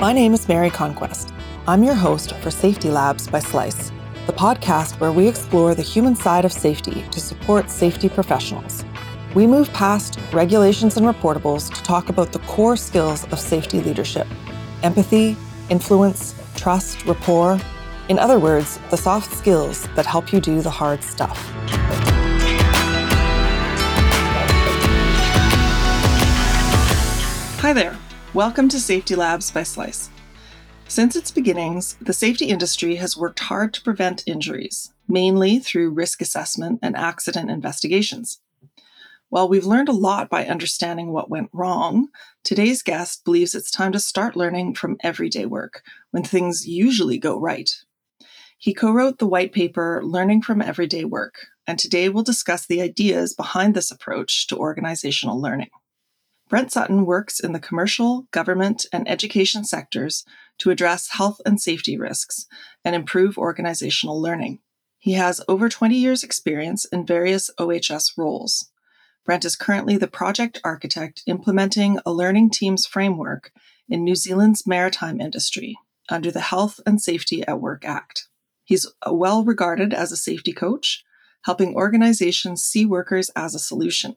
My name is Mary Conquest. I'm your host for Safety Labs by Slice, the podcast where we explore the human side of safety to support safety professionals. We move past regulations and reportables to talk about the core skills of safety leadership empathy, influence, trust, rapport. In other words, the soft skills that help you do the hard stuff. Hi there. Welcome to Safety Labs by Slice. Since its beginnings, the safety industry has worked hard to prevent injuries, mainly through risk assessment and accident investigations. While we've learned a lot by understanding what went wrong, today's guest believes it's time to start learning from everyday work when things usually go right. He co wrote the white paper Learning from Everyday Work, and today we'll discuss the ideas behind this approach to organizational learning. Brent Sutton works in the commercial, government, and education sectors to address health and safety risks and improve organizational learning. He has over 20 years' experience in various OHS roles. Brent is currently the project architect implementing a learning teams framework in New Zealand's maritime industry under the Health and Safety at Work Act. He's uh, well regarded as a safety coach, helping organizations see workers as a solution.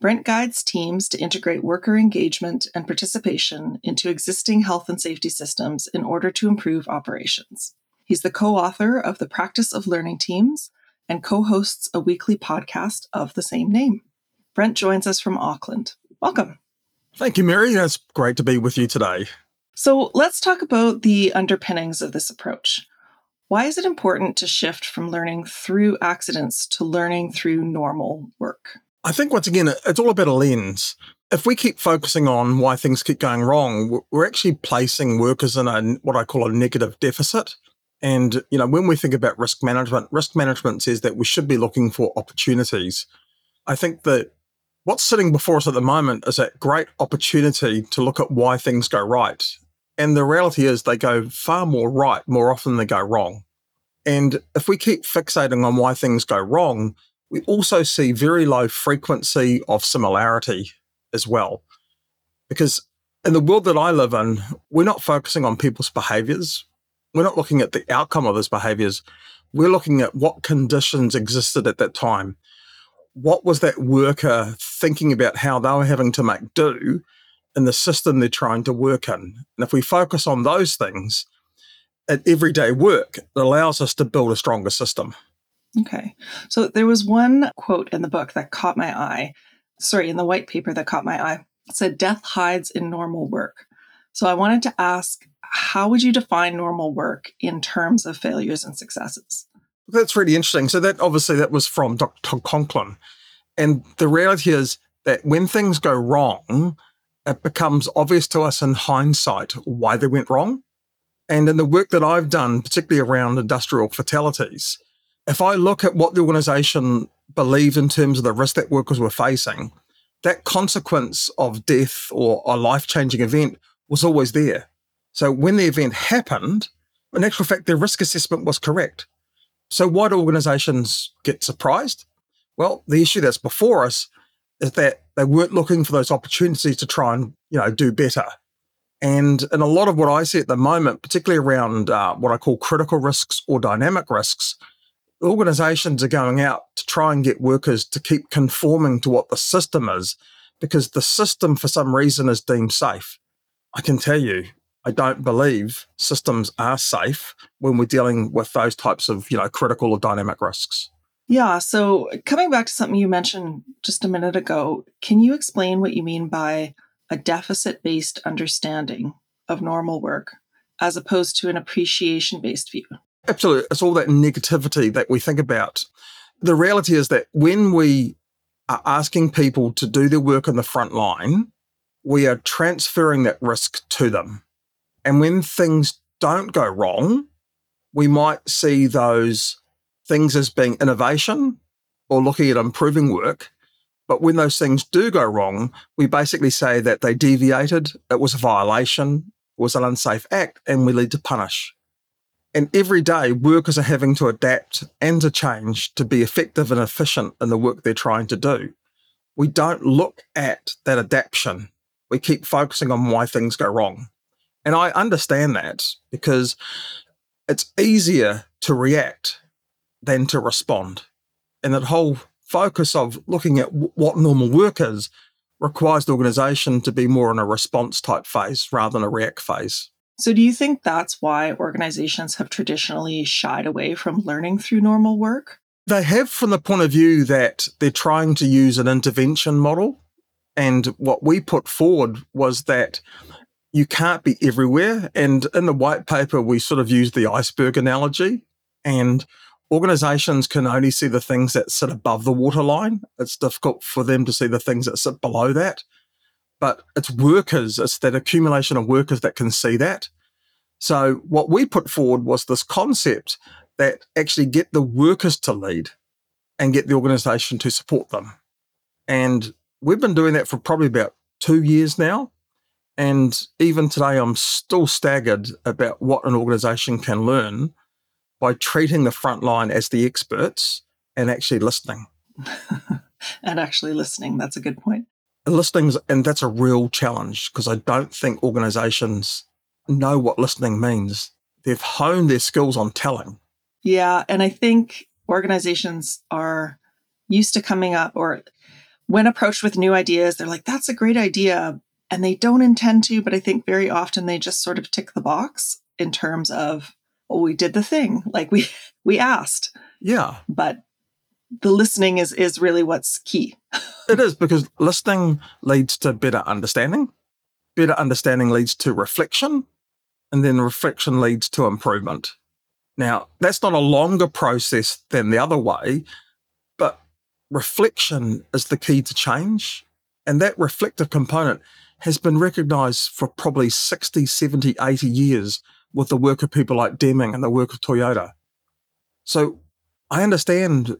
Brent guides teams to integrate worker engagement and participation into existing health and safety systems in order to improve operations. He's the co author of The Practice of Learning Teams and co hosts a weekly podcast of the same name. Brent joins us from Auckland. Welcome. Thank you, Mary. It's great to be with you today. So let's talk about the underpinnings of this approach. Why is it important to shift from learning through accidents to learning through normal work? I think once again, it's all about a lens. If we keep focusing on why things keep going wrong, we're actually placing workers in a what I call a negative deficit. And you know, when we think about risk management, risk management says that we should be looking for opportunities. I think that what's sitting before us at the moment is a great opportunity to look at why things go right. And the reality is they go far more right more often than they go wrong. And if we keep fixating on why things go wrong, we also see very low frequency of similarity as well. Because in the world that I live in, we're not focusing on people's behaviors. We're not looking at the outcome of those behaviors. We're looking at what conditions existed at that time. What was that worker thinking about how they were having to make do in the system they're trying to work in? And if we focus on those things at everyday work, it allows us to build a stronger system. Okay. So there was one quote in the book that caught my eye. Sorry, in the white paper that caught my eye. It said, Death hides in normal work. So I wanted to ask, how would you define normal work in terms of failures and successes? That's really interesting. So that obviously that was from Dr. Conklin. And the reality is that when things go wrong, it becomes obvious to us in hindsight why they went wrong. And in the work that I've done, particularly around industrial fatalities, if I look at what the organization believed in terms of the risk that workers were facing, that consequence of death or a life changing event was always there. So when the event happened, in actual fact, their risk assessment was correct. So why do organizations get surprised? Well, the issue that's before us is that they weren't looking for those opportunities to try and you know do better. And in a lot of what I see at the moment, particularly around uh, what I call critical risks or dynamic risks, organizations are going out to try and get workers to keep conforming to what the system is because the system for some reason is deemed safe. I can tell you, I don't believe systems are safe when we're dealing with those types of, you know, critical or dynamic risks. Yeah. So coming back to something you mentioned just a minute ago, can you explain what you mean by a deficit based understanding of normal work as opposed to an appreciation based view? Absolutely. It's all that negativity that we think about. The reality is that when we are asking people to do their work on the front line, we are transferring that risk to them. And when things don't go wrong, we might see those things as being innovation or looking at improving work. But when those things do go wrong, we basically say that they deviated, it was a violation, it was an unsafe act, and we need to punish. And every day, workers are having to adapt and to change to be effective and efficient in the work they're trying to do. We don't look at that adaptation. We keep focusing on why things go wrong. And I understand that because it's easier to react than to respond. And that whole focus of looking at w- what normal work is requires the organization to be more in a response type phase rather than a react phase. So, do you think that's why organizations have traditionally shied away from learning through normal work? They have from the point of view that they're trying to use an intervention model. And what we put forward was that you can't be everywhere. And in the white paper, we sort of used the iceberg analogy. And organizations can only see the things that sit above the waterline. It's difficult for them to see the things that sit below that. But it's workers, it's that accumulation of workers that can see that. So what we put forward was this concept that actually get the workers to lead and get the organization to support them. And we've been doing that for probably about two years now. And even today, I'm still staggered about what an organization can learn by treating the front line as the experts and actually listening. and actually listening. That's a good point. Listening, and that's a real challenge because I don't think organizations know what listening means. They've honed their skills on telling. Yeah. And I think organizations are used to coming up or when approached with new ideas, they're like, that's a great idea. And they don't intend to, but I think very often they just sort of tick the box in terms of well, we did the thing. Like we we asked. Yeah. But the listening is is really what's key. it is because listening leads to better understanding. Better understanding leads to reflection, and then reflection leads to improvement. Now, that's not a longer process than the other way, but reflection is the key to change. And that reflective component has been recognized for probably 60, 70, 80 years with the work of people like Deming and the work of Toyota. So I understand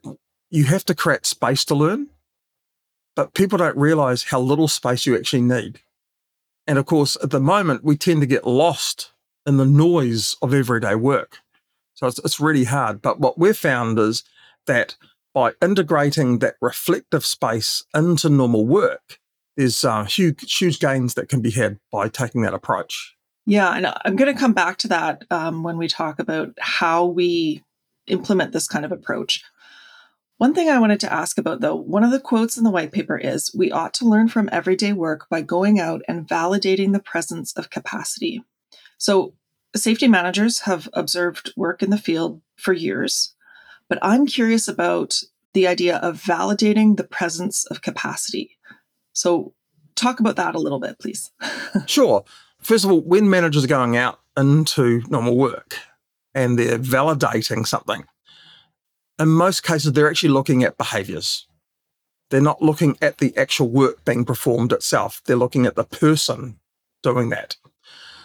you have to create space to learn, but people don't realize how little space you actually need. And of course, at the moment, we tend to get lost in the noise of everyday work. So it's, it's really hard. But what we've found is that by integrating that reflective space into normal work, there's uh, huge, huge gains that can be had by taking that approach. Yeah, and I'm going to come back to that um, when we talk about how we implement this kind of approach. One thing I wanted to ask about, though, one of the quotes in the white paper is We ought to learn from everyday work by going out and validating the presence of capacity. So, safety managers have observed work in the field for years, but I'm curious about the idea of validating the presence of capacity. So, talk about that a little bit, please. sure. First of all, when managers are going out into normal work and they're validating something, in most cases, they're actually looking at behaviors. They're not looking at the actual work being performed itself. They're looking at the person doing that.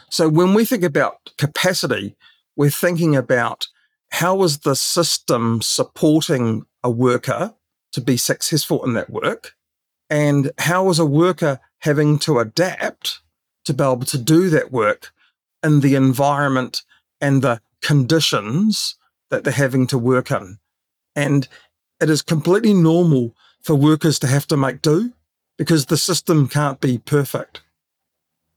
So when we think about capacity, we're thinking about how is the system supporting a worker to be successful in that work? And how is a worker having to adapt to be able to do that work in the environment and the conditions that they're having to work in? And it is completely normal for workers to have to make do because the system can't be perfect.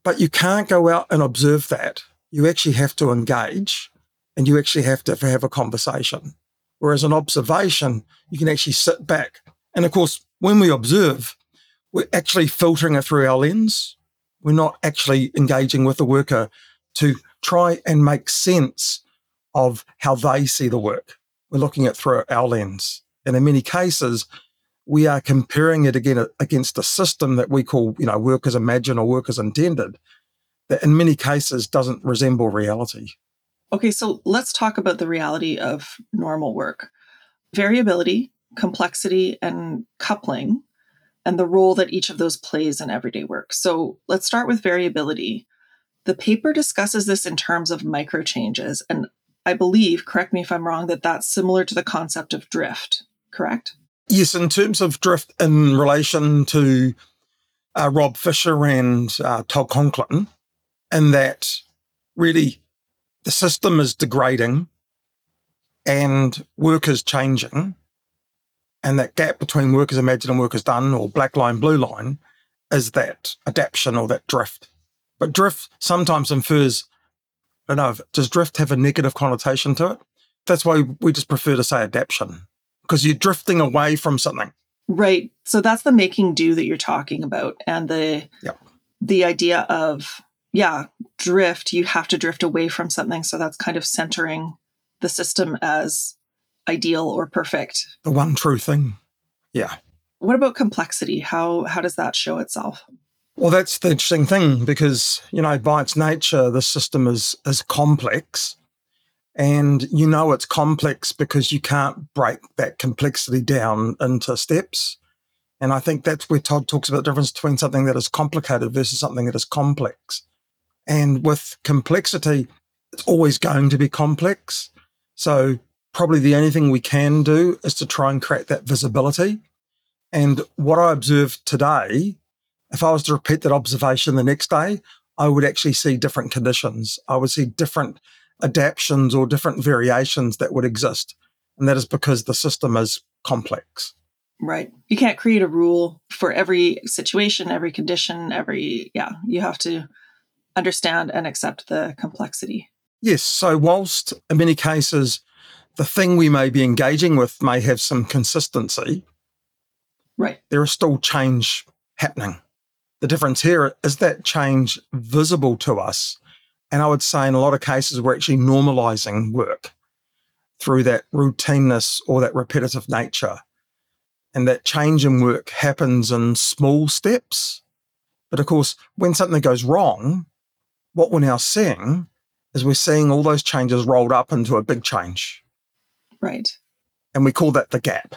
But you can't go out and observe that. You actually have to engage and you actually have to have a conversation. Whereas an observation, you can actually sit back. And of course, when we observe, we're actually filtering it through our lens. We're not actually engaging with the worker to try and make sense of how they see the work. We're looking at through our lens. And in many cases, we are comparing it again against a system that we call, you know, workers imagine or workers intended, that in many cases doesn't resemble reality. Okay, so let's talk about the reality of normal work. Variability, complexity, and coupling and the role that each of those plays in everyday work. So let's start with variability. The paper discusses this in terms of micro changes. And I believe, correct me if I'm wrong, that that's similar to the concept of drift, correct? Yes, in terms of drift in relation to uh, Rob Fisher and uh, Todd Conklin, in that really the system is degrading and work is changing and that gap between work as imagined and work as done, or black line, blue line, is that adaptation or that drift. But drift sometimes infers, I don't know, does drift have a negative connotation to it? That's why we just prefer to say adaptation because you're drifting away from something. Right. So that's the making do that you're talking about. And the Yep. the idea of, yeah, drift, you have to drift away from something. So that's kind of centering the system as ideal or perfect. The one true thing. Yeah. What about complexity? How how does that show itself? Well, that's the interesting thing because, you know, by its nature, the system is is complex. And you know it's complex because you can't break that complexity down into steps. And I think that's where Todd talks about the difference between something that is complicated versus something that is complex. And with complexity, it's always going to be complex. So probably the only thing we can do is to try and create that visibility. And what I observed today, if I was to repeat that observation the next day, I would actually see different conditions. I would see different adaptions or different variations that would exist. And that is because the system is complex. Right. You can't create a rule for every situation, every condition, every yeah, you have to understand and accept the complexity. Yes. So, whilst in many cases the thing we may be engaging with may have some consistency, Right. there is still change happening. The difference here is that change visible to us. And I would say in a lot of cases, we're actually normalizing work through that routineness or that repetitive nature. And that change in work happens in small steps. But of course, when something goes wrong, what we're now seeing is we're seeing all those changes rolled up into a big change. Right. And we call that the gap.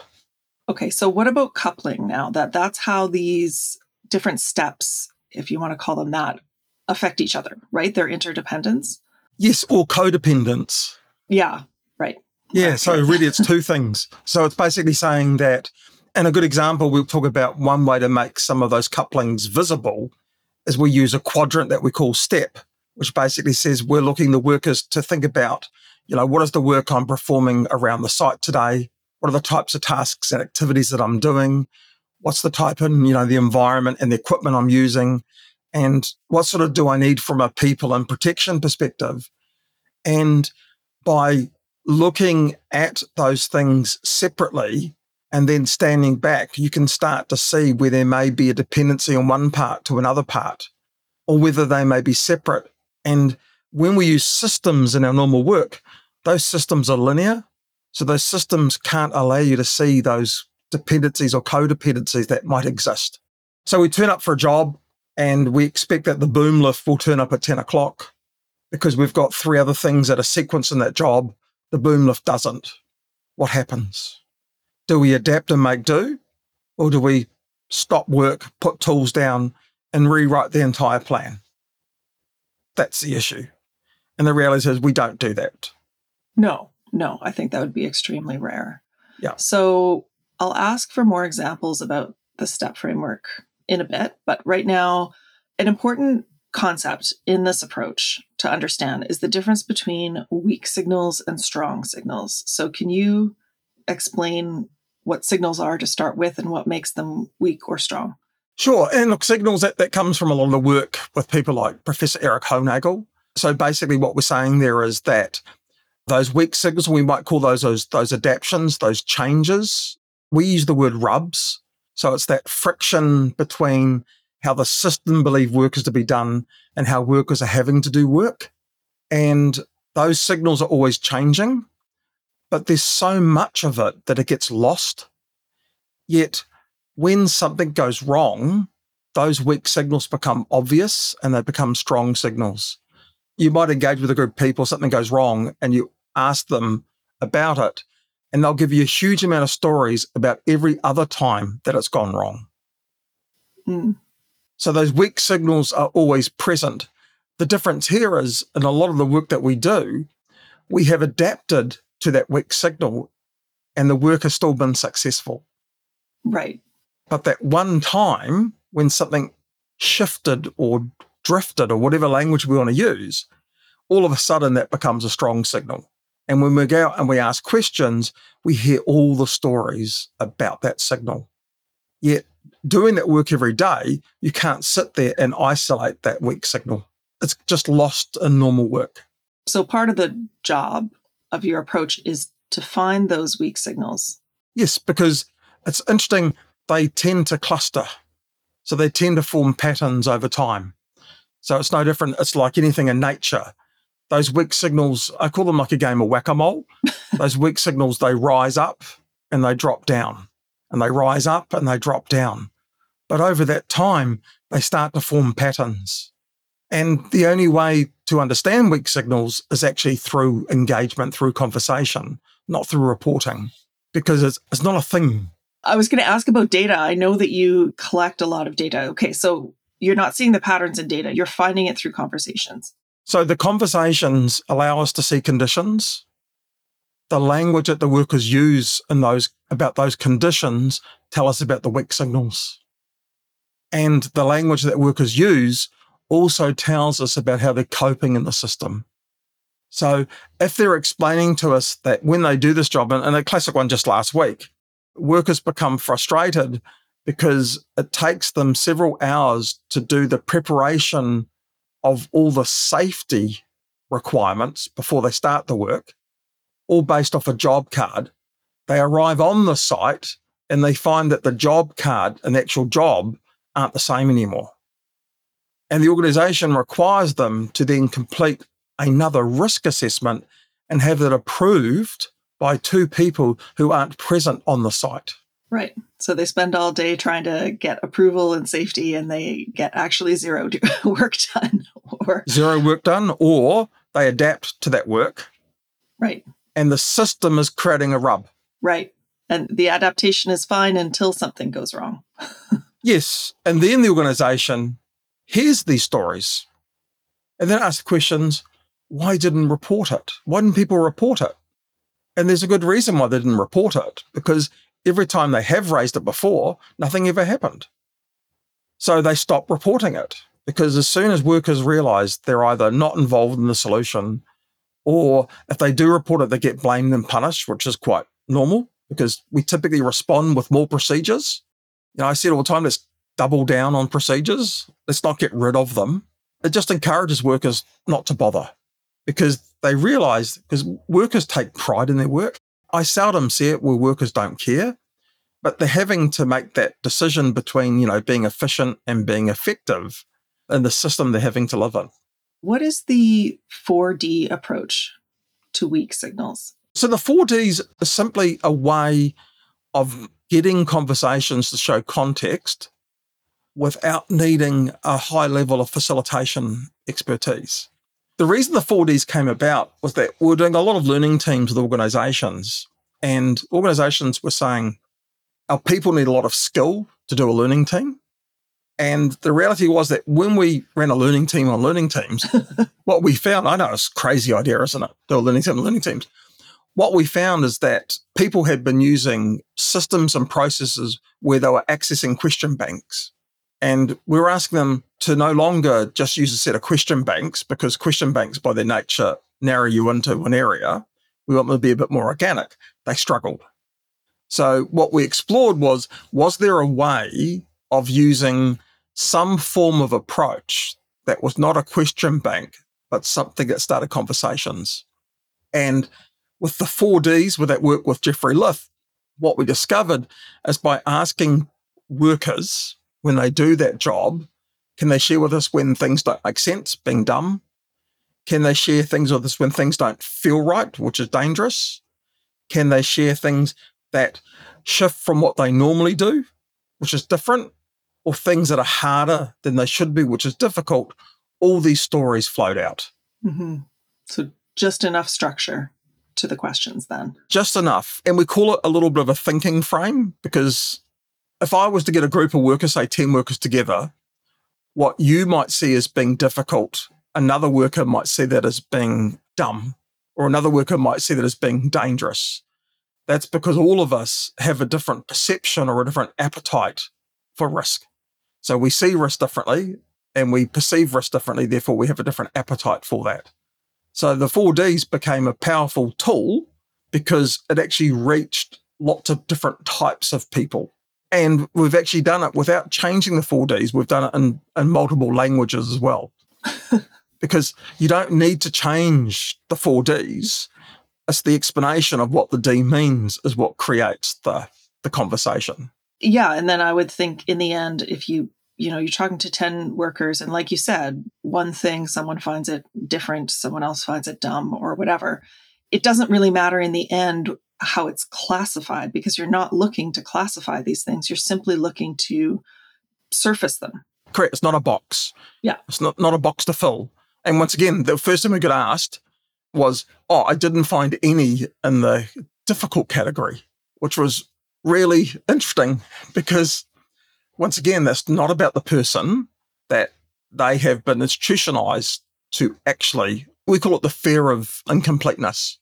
Okay, so what about coupling now? That that's how these different steps, if you want to call them that, affect each other, right? Their interdependence. Yes, or codependence. Yeah, right. Yeah, so really it's two things. So it's basically saying that, and a good example, we'll talk about one way to make some of those couplings visible is we use a quadrant that we call STEP, which basically says we're looking the workers to think about, you know, what is the work I'm performing around the site today? What are the types of tasks and activities that I'm doing? What's the type and, you know, the environment and the equipment I'm using? And what sort of do I need from a people and protection perspective? And by looking at those things separately and then standing back, you can start to see where there may be a dependency on one part to another part, or whether they may be separate. And when we use systems in our normal work, those systems are linear. So those systems can't allow you to see those dependencies or codependencies that might exist. So we turn up for a job and we expect that the boom lift will turn up at 10 o'clock because we've got three other things that are sequenced in that job. The boom lift doesn't. What happens? Do we adapt and make do? Or do we stop work, put tools down, and rewrite the entire plan? That's the issue. And the reality is we don't do that. No, no, I think that would be extremely rare. Yeah. So I'll ask for more examples about the step framework in a bit, but right now, an important concept in this approach to understand is the difference between weak signals and strong signals. So, can you explain what signals are to start with and what makes them weak or strong? Sure. And look, signals that, that comes from a lot of the work with people like Professor Erik Hollnagel. So basically what we're saying there is that those weak signals, we might call those, those those adaptions, those changes. We use the word rubs. So it's that friction between how the system believe work is to be done and how workers are having to do work. And those signals are always changing, but there's so much of it that it gets lost. Yet when something goes wrong, those weak signals become obvious and they become strong signals. You might engage with a group of people, something goes wrong, and you ask them about it, and they'll give you a huge amount of stories about every other time that it's gone wrong. Mm, So those weak signals are always present. The difference here is in a lot of the work that we do, we have adapted to that weak signal and the work has still been successful. right. But that one time when something shifted or drifted or whatever language we want to use, all of a sudden that becomes a strong signal. And when we go out and we ask questions, we hear all the stories about that signal. Yet doing that work every day, you can't sit there and isolate that weak signal. it's just lost in normal work. So part of the job of your approach is to find those weak signals. Yes, because it's interesting, they tend to cluster. So they tend to form patterns over time. So it's no different. It's like anything in nature. Those weak signals, I call them like a game of whack a mole. Those weak signals, they rise up and they drop down, and they rise up and they drop down. But over that time, they start to form patterns. And the only way to understand weak signals is actually through engagement, through conversation, not through reporting, because it's, it's not a thing. I was going to ask about data. I know that you collect a lot of data. Okay, so you're not seeing the patterns in data, you're finding it through conversations. So the conversations allow us to see conditions. The language that the workers use in those about those conditions tell us about the weak signals. And the language that workers use also tells us about how they're coping in the system. So if they're explaining to us that when they do this job, and, a classic one just last week, workers become frustrated because it takes them several hours to do the preparation of all the safety requirements before they start the work, all based off a job card. They arrive on the site and they find that the job card and the actual job aren't the same anymore. And the organization requires them to then complete another risk assessment and have it approved by two people who aren't present on the site. Right. So they spend all day trying to get approval and safety and they get actually zero work done or zero work done or they adapt to that work. Right. And the system is creating a rub. Right. And the adaptation is fine until something goes wrong. yes. And then the organization hears these stories and then asks questions why didn't report it? Why didn't people report it? And there's a good reason why they didn't report it because every time they have raised it before, nothing ever happened. So they stop reporting it because as soon as workers realize they're either not involved in the solution or if they do report it, they get blamed and punished, which is quite normal because we typically respond with more procedures. You know, I say it all the time, let's double down on procedures. Let's not get rid of them. It just encourages workers not to bother because they realize because workers take pride in their work. I seldom see it where workers don't care, but they're having to make that decision between, you know, being efficient and being effective in the system they're having to live in. What is the 4D approach to weak signals? So the 4Ds is simply a way of getting conversations to show context without needing a high level of facilitation expertise. The reason the 4Ds came about was that we were doing a lot of learning teams with organizations, and organizations were saying, our people need a lot of skill to do a learning team. And the reality was that when we ran a learning team on learning teams, what we found, I know it's a crazy idea, isn't it? Do a learning team on learning teams. What we found is that people had been using systems and processes where they were accessing question banks. And we were asking them to no longer just use a set of question banks because question banks, by their nature, narrow you into an area. We want them to be a bit more organic. They struggled. So, what we explored was was there a way of using some form of approach that was not a question bank, but something that started conversations? And with the 4Ds, with that work with Jeffrey Lyth, what we discovered is by asking workers when they do that job can they share with us when things don't make sense, being dumb? Can they share things with us when things don't feel right, which is dangerous? Can they share things that shift from what they normally do, which is different, or things that are harder than they should be, which is difficult? All these stories float out. Mm-hmm. So, just enough structure to the questions then. Just enough. And we call it a little bit of a thinking frame because if I was to get a group of workers, say 10 workers together, what you might see as being difficult, another worker might see that as being dumb, or another worker might see that as being dangerous. That's because all of us have a different perception or a different appetite for risk. So we see risk differently and we perceive risk differently. Therefore, we have a different appetite for that. So the 4Ds became a powerful tool because it actually reached lots of different types of people. And we've actually done it without changing the 4Ds. We've done it in, in multiple languages as well. because you don't need to change the four Ds. It's the explanation of what the D means is what creates the, the conversation. Yeah. And then I would think in the end, if you, you know, you're talking to 10 workers and like you said, one thing, someone finds it different, someone else finds it dumb or whatever. It doesn't really matter in the end how it's classified because you're not looking to classify these things. You're simply looking to surface them. Correct. It's not a box. Yeah. It's not, not a box to fill. And once again, the first time we got asked was, oh, I didn't find any in the difficult category, which was really interesting because once again, that's not about the person that they have been institutionalized to actually, we call it the fear of incompleteness.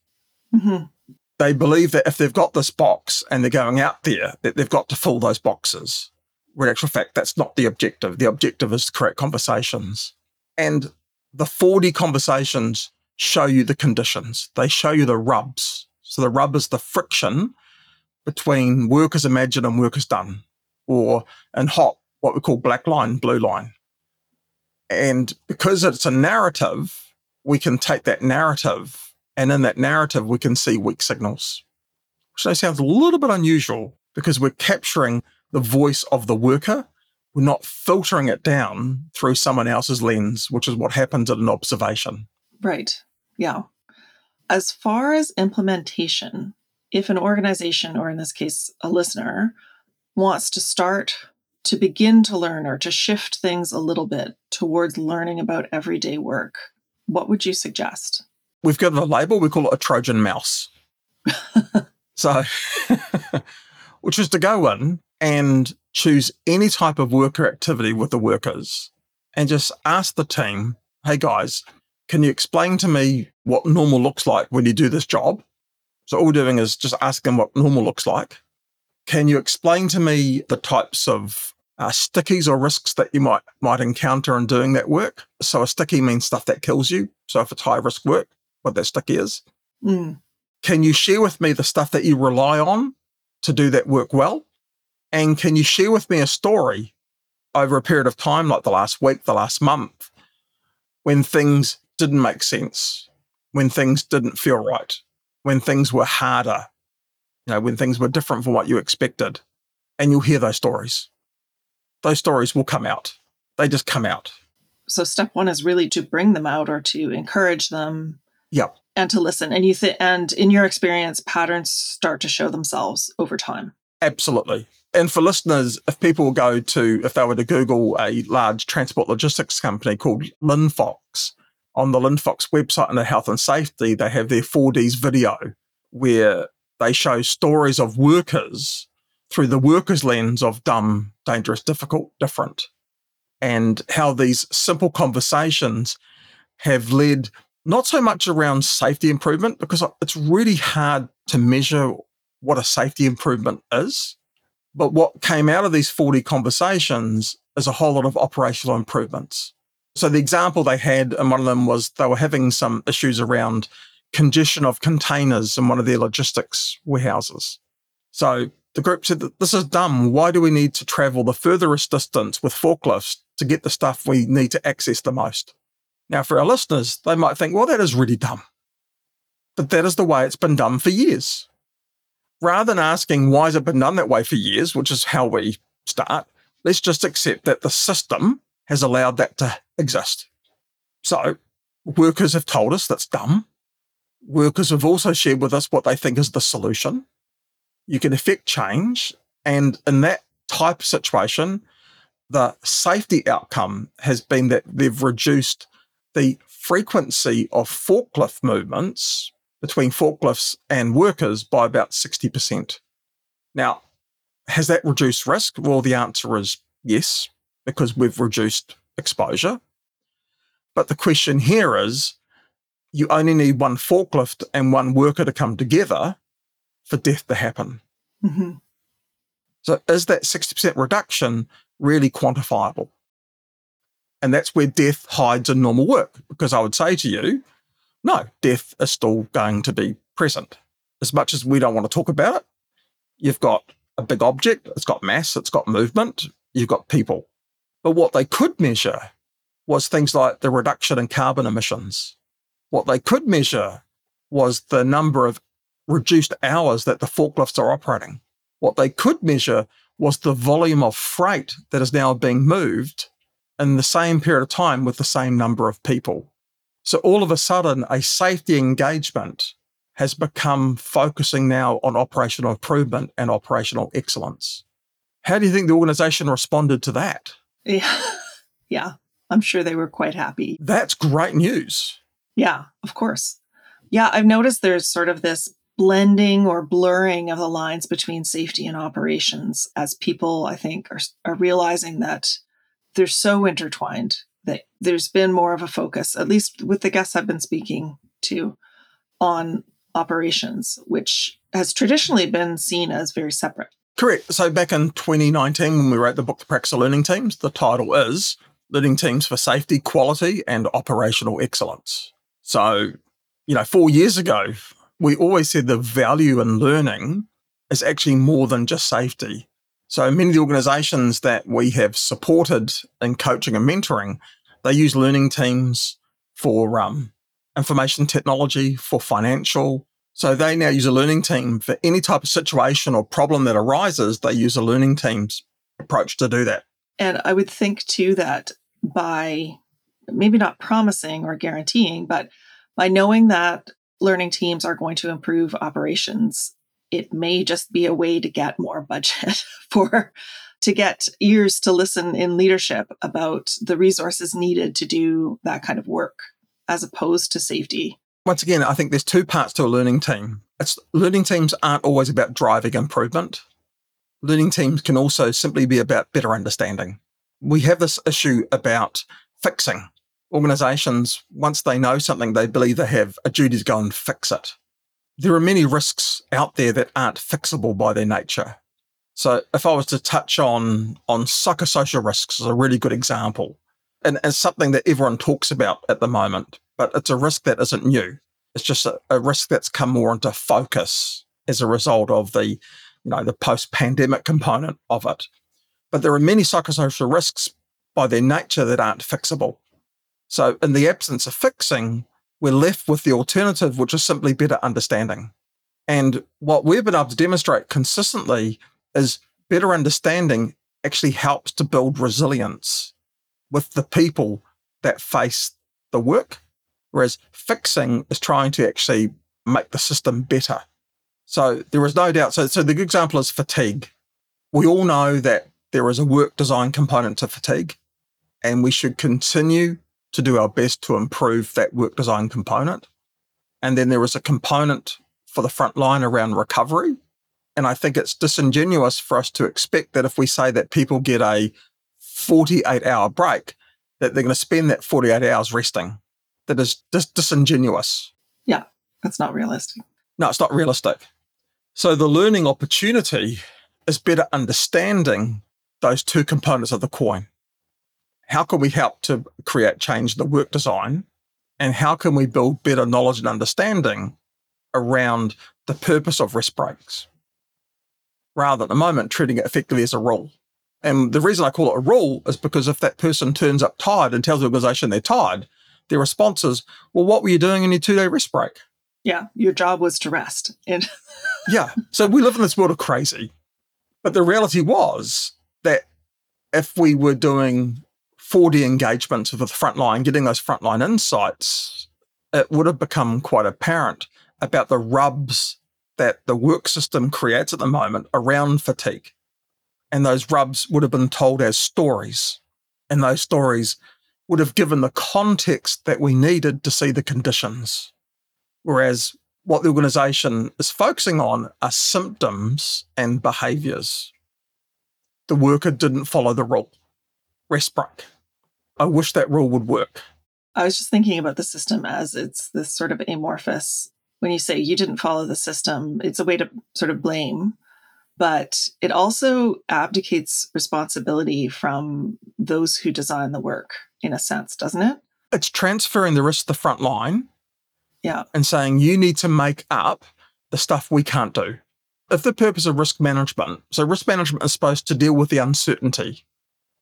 Mm-hmm. They believe that if they've got this box and they're going out there, that they've got to fill those boxes. When in actual fact, that's not the objective. The objective is to create conversations. And the 4D conversations show you the conditions. They show you the rubs. So the rub is the friction between work as imagined and work as done, or in HOP, what we call black line, blue line. And because it's a narrative, we can take that narrative and in that narrative, we can see weak signals, which I sounds a little bit unusual because we're capturing the voice of the worker. We're not filtering it down through someone else's lens, which is what happens at an observation. Right. Yeah. As far as implementation, if an organization, or in this case, a listener, wants to start to begin to learn or to shift things a little bit towards learning about everyday work, what would you suggest? We've got a label, we call it a Trojan mouse. so, which is to go in and choose any type of worker activity with the workers and just ask the team, hey guys, can you explain to me what normal looks like when you do this job? So all we're doing is just asking what normal looks like. Can you explain to me the types of uh, stickies or risks that you might might encounter in doing that work? So a sticky means stuff that kills you. So if it's high risk work, what that sticky is. Mm. Can you share with me the stuff that you rely on to do that work well? And can you share with me a story over a period of time, like the last week, the last month, when things didn't make sense, when things didn't feel right, when things were harder, you know, when things were different from what you expected? And you'll hear those stories. Those stories will come out. They just come out. So step one is really to bring them out or to encourage them. Yep. And to listen. And you think and in your experience, patterns start to show themselves over time. Absolutely. And for listeners, if people go to, if they were to Google a large transport logistics company called Linfox, on the Linfox website under health and safety, they have their 4Ds video where they show stories of workers through the workers' lens of dumb, dangerous, difficult, different, and how these simple conversations have led not so much around safety improvement, because it's really hard to measure what a safety improvement is. But what came out of these 4D conversations is a whole lot of operational improvements. So the example they had, and one of them was they were having some issues around congestion of containers in one of their logistics warehouses. So the group said that this is dumb. Why do we need to travel the furthest distance with forklifts to get the stuff we need to access the most? Now, for our listeners, they might think, well, that is really dumb. But that is the way it's been done for years rather than asking why has it been done that way for years, which is how we start, let's just accept that the system has allowed that to exist. So workers have told us that's dumb. Workers have also shared with us what they think is the solution. You can effect change. And in that type of situation, the safety outcome has been that they've reduced the frequency of forklift movements between forklifts and workers by about 60%. Now, has that reduced risk? Well, the answer is yes, because we've reduced exposure. But the question here is you only need one forklift and one worker to come together for death to happen. Mm-hmm. So, is that 60% reduction really quantifiable? And that's where death hides in normal work. Because I would say to you, no, death is still going to be present. As much as we don't want to talk about it, you've got a big object, it's got mass, it's got movement, you've got people. But what they could measure was things like the reduction in carbon emissions. What they could measure was the number of reduced hours that the forklifts are operating. What they could measure was the volume of freight that is now being moved in the same period of time with the same number of people. So all of a sudden, a safety engagement has become focusing now on operational improvement and operational excellence. How do you think the organization responded to that? Yeah. yeah. I'm sure they were quite happy. That's great news. Yeah, of course. Yeah, I've noticed there's sort of this blending or blurring of the lines between safety and operations as people, I think, are, are realizing that they're so intertwined that there's been more of a focus, at least with the guests I've been speaking to, on operations, which has traditionally been seen as very separate. Correct. So back in 2019, when we wrote the book, The Practice of Learning Teams, the title is Learning Teams for Safety, Quality, and Operational Excellence. So, you know, four years ago, we always said the value in learning is actually more than just safety. So many of the organizations that we have supported in coaching and mentoring, they use learning teams for um, information technology, for financial. So they now use a learning team for any type of situation or problem that arises. They use a learning team's approach to do that. And I would think too that by maybe not promising or guaranteeing, but by knowing that learning teams are going to improve operations it may just be a way to get more budget for to get ears to listen in leadership about the resources needed to do that kind of work as opposed to safety. Once again, I think there's two parts to a learning team. It's learning teams aren't always about driving improvement. Learning teams can also simply be about better understanding. We have this issue about fixing. Organizations, once they know something, they believe they have a duty to go and fix it there are many risks out there that aren't fixable by their nature. So if I was to touch on on psychosocial risks as a really good example, and as something that everyone talks about at the moment, but it's a risk that isn't new. It's just a, a risk that's come more into focus as a result of the, you know, the post-pandemic component of it. But there are many psychosocial risks by their nature that aren't fixable. So in the absence of fixing, we're left with the alternative, which is simply better understanding. And what we've been able to demonstrate consistently is better understanding actually helps to build resilience with the people that face the work, whereas fixing is trying to actually make the system better. So there is no doubt. So, so the example is fatigue. We all know that there is a work design component to fatigue, and we should continue to do our best to improve that work design component. And then there is a component for the front line around recovery. And I think it's disingenuous for us to expect that if we say that people get a 48 hour break, that they're going to spend that 48 hours resting. That is just disingenuous. Yeah, that's not realistic. No, it's not realistic. So the learning opportunity is better understanding those two components of the coin how can we help to create change in the work design? And how can we build better knowledge and understanding around the purpose of rest breaks? Rather at the moment, treating it effectively as a rule. And the reason I call it a rule is because if that person turns up tired and tells the organization they're tired, their response is, well, what were you doing in your two day rest break? Yeah, your job was to rest. And yeah. So we live in this world of crazy. But the reality was that if we were doing 4D engagements with the front line, getting those frontline insights, it would have become quite apparent about the rubs that the work system creates at the moment around fatigue. And those rubs would have been told as stories. And those stories would have given the context that we needed to see the conditions. Whereas what the organization is focusing on are symptoms and behaviors. The worker didn't follow the rule. Rest break. I wish that rule would work. I was just thinking about the system as it's this sort of amorphous. When you say you didn't follow the system, it's a way to sort of blame, but it also abdicates responsibility from those who design the work in a sense, doesn't it? It's transferring the risk to the front line. Yeah. And saying you need to make up the stuff we can't do. If the purpose of risk management, so risk management is supposed to deal with the uncertainty,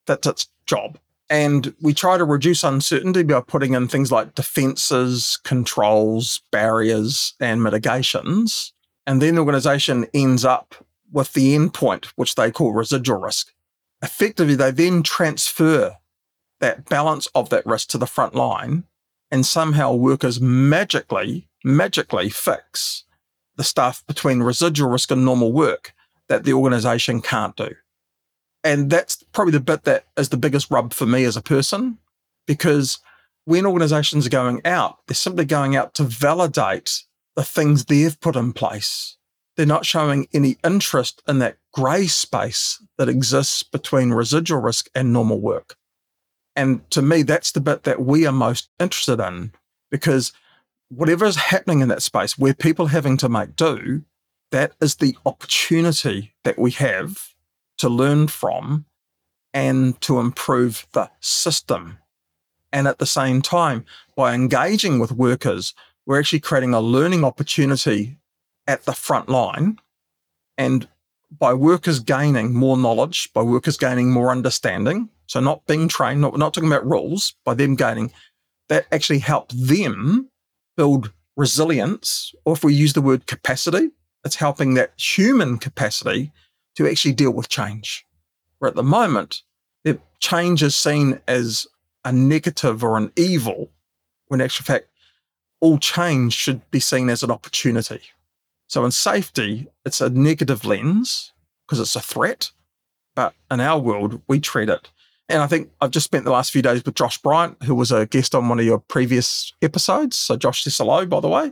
that's its job And we try to reduce uncertainty by putting in things like defenses, controls, barriers, and mitigations. And then the organization ends up with the endpoint, which they call residual risk. Effectively, they then transfer that balance of that risk to the front line, and somehow workers magically, magically fix the stuff between residual risk and normal work that the organization can't do. And that's probably the bit that is the biggest rub for me as a person, because when organizations are going out, they're simply going out to validate the things they've put in place. They're not showing any interest in that grey space that exists between residual risk and normal work. And to me, that's the bit that we are most interested in because whatever is happening in that space where people having to make do, that is the opportunity that we have to learn from and to improve the system. And at the same time, by engaging with workers, we're actually creating a learning opportunity at the front line. And by workers gaining more knowledge, by workers gaining more understanding, so not being trained, not, not talking about rules, by them gaining, that actually help them build resilience, or if we use the word capacity, it's helping that human capacity to actually deal with change. Where at the moment, change is seen as a negative or an evil, when in actual fact, all change should be seen as an opportunity. So in safety, it's a negative lens because it's a threat. But in our world, we treat it. And I think I've just spent the last few days with Josh Bryant, who was a guest on one of your previous episodes. So Josh hello, by the way.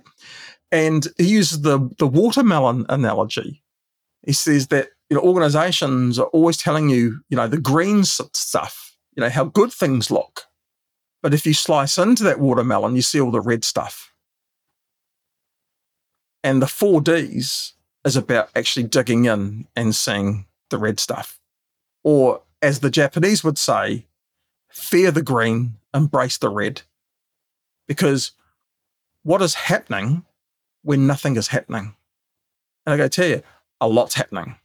And he uses the, the watermelon analogy. He says that you know organizations are always telling you, you know, the green stuff, you know, how good things look. But if you slice into that watermelon, you see all the red stuff. And the four Ds is about actually digging in and seeing the red stuff. Or as the Japanese would say, fear the green, embrace the red. Because what is happening when nothing is happening? And I gotta tell you, a lot's happening.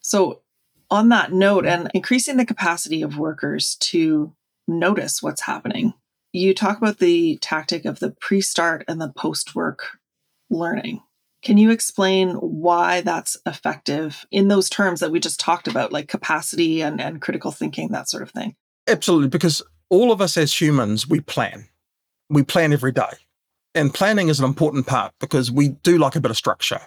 So, on that note, and increasing the capacity of workers to notice what's happening, you talk about the tactic of the pre start and the post work learning. Can you explain why that's effective in those terms that we just talked about, like capacity and, and critical thinking, that sort of thing? Absolutely, because all of us as humans, we plan. We plan every day. And planning is an important part because we do like a bit of structure.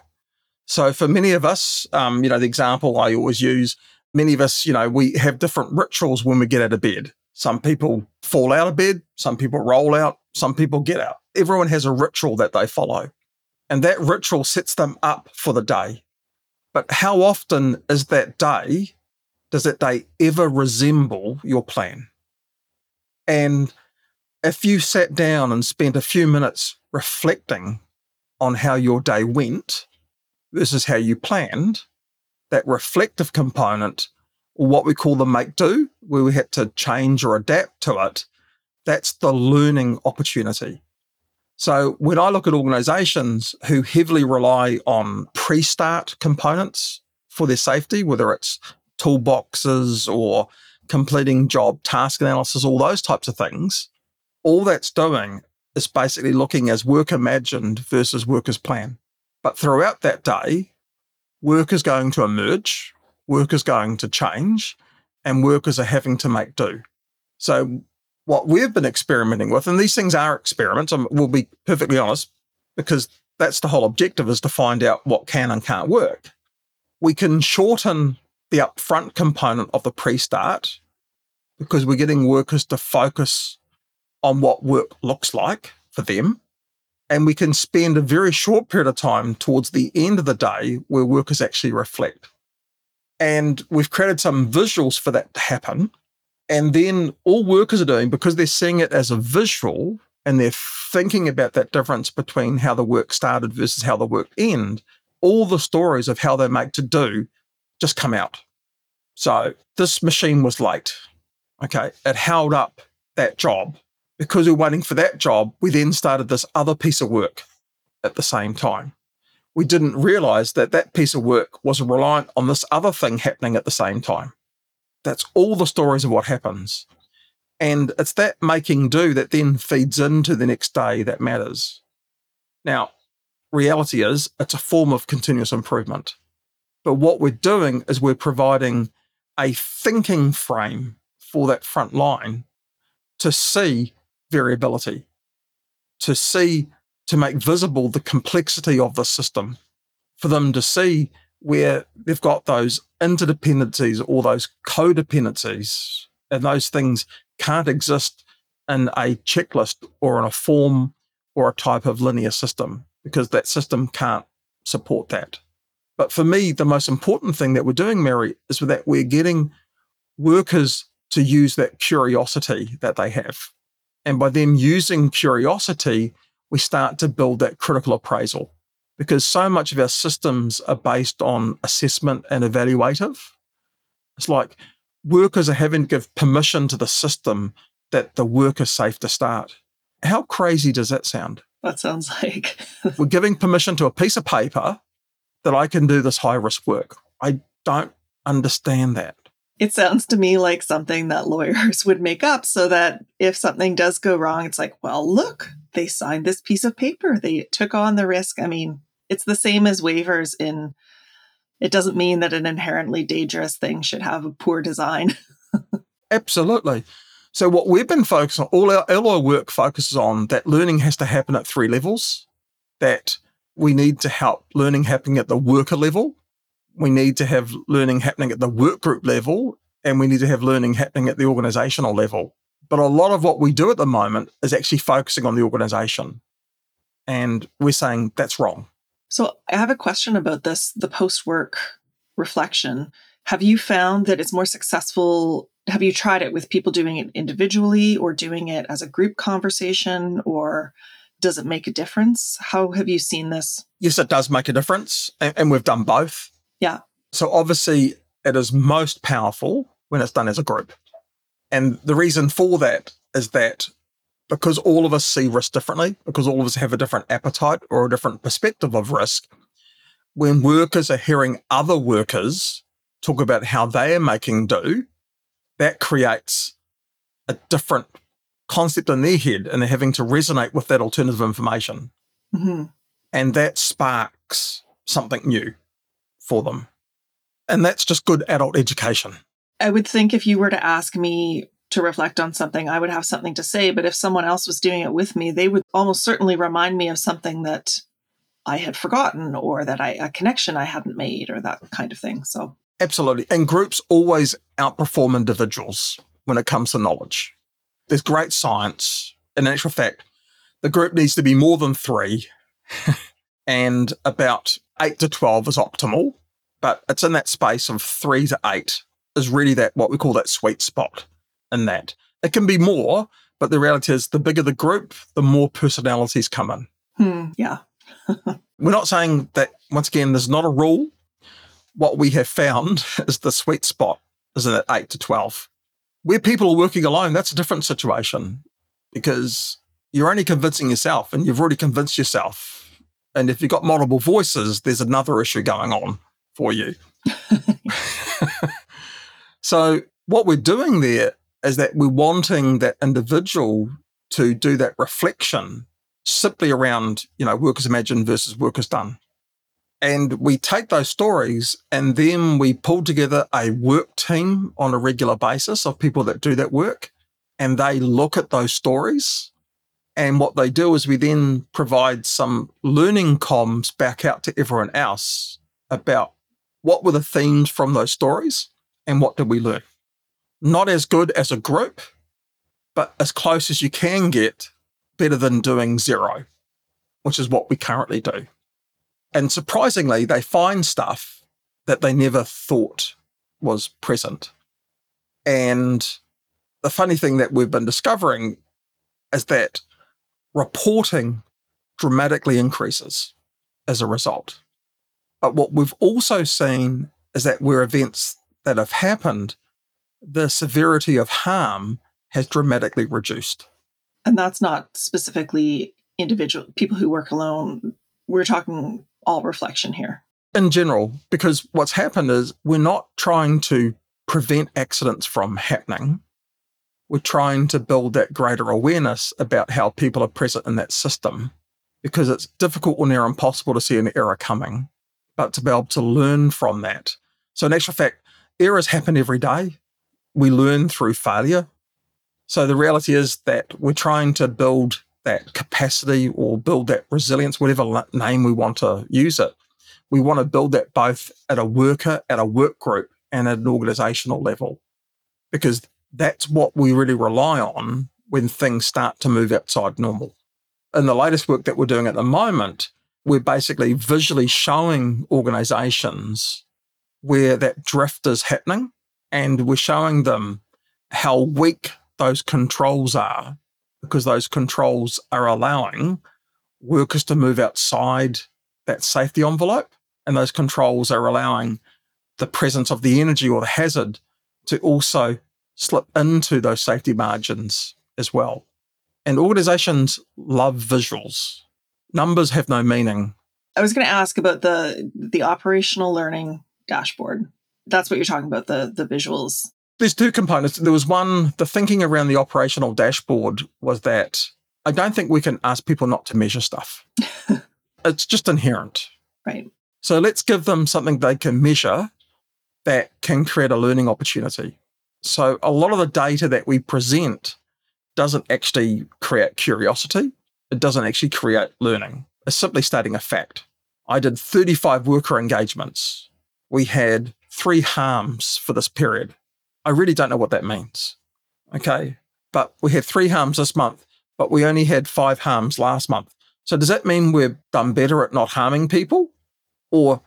So for many of us, um, you know, the example I always use, many of us, you know, we have different rituals when we get out of bed. Some people fall out of bed, some people roll out, some people get out. Everyone has a ritual that they follow. And that ritual sets them up for the day. But how often is that day, does that day ever resemble your plan? And if you sat down and spent a few minutes reflecting on how your day went versus how you planned, that reflective component, or what we call the make do, where we had to change or adapt to it, that's the learning opportunity. So when I look at organizations who heavily rely on pre start components for their safety, whether it's toolboxes or completing job task analysis, all those types of things, all that's doing is basically looking as work imagined versus workers plan. But throughout that day, work is going to emerge, work is going to change, and workers are having to make do. So what we've been experimenting with, and these things are experiments, we'll be perfectly honest, because that's the whole objective is to find out what can and can't work. We can shorten the upfront component of the pre-start because we're getting workers to focus on what work looks like for them. And we can spend a very short period of time towards the end of the day where workers actually reflect. And we've created some visuals for that to happen and then all workers are doing, because they're seeing it as a visual and they're thinking about that difference between how the work started versus how the work end, all the stories of how they make to do just come out. So this machine was late. Okay. It held up that job. Because we we're waiting for that job, we then started this other piece of work at the same time. We didn't realize that that piece of work was reliant on this other thing happening at the same time. That's all the stories of what happens. And it's that making do that then feeds into the next day that matters. Now, reality is it's a form of continuous improvement. But what we're doing is we're providing a thinking frame for that front line to see variability, to see, to make visible the complexity of the system, for them to see where they've got those interdependencies or those codependencies, and those things can't exist in a checklist or in a form or a type of linear system because that system can't support that. But for me, the most important thing that we're doing, Mary, is that we're getting workers to use that curiosity that they have. And by them using curiosity, we start to build that critical appraisal because so much of our systems are based on assessment and evaluative. It's like workers are having to give permission to the system that the work is safe to start. How crazy does that sound? That sounds like we're giving permission to a piece of paper that I can do this high risk work. I don't understand that. It sounds to me like something that lawyers would make up so that if something does go wrong, it's like, well, look, they signed this piece of paper. They took on the risk. I mean, it's the same as waivers in it doesn't mean that an inherently dangerous thing should have a poor design. Absolutely. So what we've been focused on, all our, all our work focuses on that learning has to happen at three levels. That we need to help learning happening at the worker level. We need to have learning happening at the work group level, and we need to have learning happening at the organizational level. But a lot of what we do at the moment is actually focusing on the organization. And we're saying that's wrong. So I have a question about this the post work reflection. Have you found that it's more successful have you tried it with people doing it individually or doing it as a group conversation or does it make a difference? How have you seen this? Yes, it does make a difference. And, and we've done both. Yeah. So obviously, it is most powerful when it's done as a group. And the reason for that is that because all of us see risk differently, because all of us have a different appetite or a different perspective of risk, when workers are hearing other workers talk about how they are making do, that creates a different concept in their head and they're having to resonate with that alternative information. Mm-hmm. And that sparks something new for them. And that's just good adult education. I would think if you were to ask me to reflect on something, I would have something to say. But if someone else was doing it with me, they would almost certainly remind me of something that I had forgotten or that I a connection I hadn't made or that kind of thing. So Absolutely. And groups always outperform individuals when it comes to knowledge. There's great science. In actual fact, the group needs to be more than three, and about eight to 12 is optimal. But it's in that space of three to eight is really that what we call that sweet spot in that. It can be more, but the reality is the bigger the group, the more personalities come in. Hmm, yeah. We're not saying that, once again, there's not a rule what we have found is the sweet spot is at 8 to 12. Where people are working alone, that's a different situation because you're only convincing yourself and you've already convinced yourself. And if you've got multiple voices, there's another issue going on for you. so, what we're doing there is that we're wanting that individual to do that reflection simply around, you know, work as imagined versus work as done. And we take those stories and then we pull together a work team on a regular basis of people that do that work. And they look at those stories. And what they do is we then provide some learning comms back out to everyone else about what were the themes from those stories and what did we learn. Not as good as a group, but as close as you can get, better than doing zero, which is what we currently do. And surprisingly, they find stuff that they never thought was present. And the funny thing that we've been discovering is that reporting dramatically increases as a result. But what we've also seen is that where events that have happened, the severity of harm has dramatically reduced. And that's not specifically individual people who work alone. We're talking all reflection here. In general, because what's happened is we're not trying to prevent accidents from happening. We're trying to build that greater awareness about how people are present in that system because it's difficult or near impossible to see an error coming, but to be able to learn from that. So, in actual fact, errors happen every day. We learn through failure. So, the reality is that we're trying to build that capacity or build that resilience, whatever name we want to use it. We want to build that both at a worker, at a work group, and at an organizational level, because that's what we really rely on when things start to move outside normal. In the latest work that we're doing at the moment, we're basically visually showing organizations where that drift is happening and we're showing them how weak those controls are because those controls are allowing workers to move outside that safety envelope and those controls are allowing the presence of the energy or the hazard to also slip into those safety margins as well. And organizations love visuals. Numbers have no meaning. I was going to ask about the the operational learning dashboard. That's what you're talking about the the visuals. There's two components. There was one the thinking around the operational dashboard was that I don't think we can ask people not to measure stuff. it's just inherent. Right. So let's give them something they can measure that can create a learning opportunity. So a lot of the data that we present doesn't actually create curiosity. It doesn't actually create learning. It's simply stating a fact. I did 35 worker engagements. We had three harms for this period. I really don't know what that means. Okay. But we had three harms this month, but we only had five harms last month. So does that mean we've done better at not harming people? Or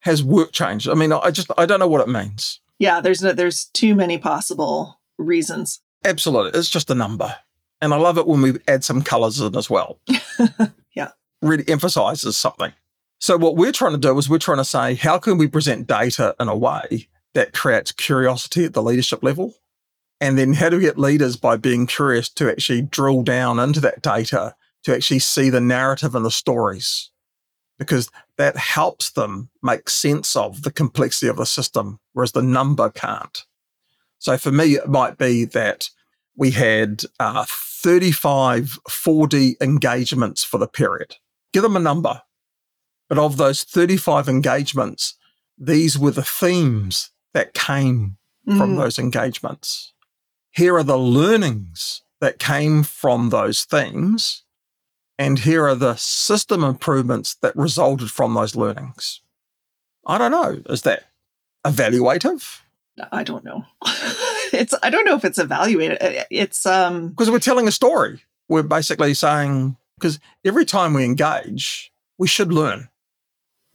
has work changed? I mean, I just I don't know what it means. Yeah, there's no, there's too many possible reasons. Absolutely. It's just a number. And I love it when we add some colors in as well. yeah. Really emphasizes something. So what we're trying to do is we're trying to say, how can we present data in a way that creates curiosity at the leadership level? And then how do we get leaders by being curious to actually drill down into that data to actually see the narrative and the stories? Because that helps them make sense of the complexity of the system, whereas the number can't. So for me, it might be that we had uh, 35 4D engagements for the period. Give them a number. But of those 35 engagements, these were the themes that came mm. from those engagements. Here are the learnings that came from those things. And here are the system improvements that resulted from those learnings. I don't know. Is that evaluative? I don't know. it's I don't know if it's evaluated. It's um because we're telling a story. We're basically saying because every time we engage, we should learn.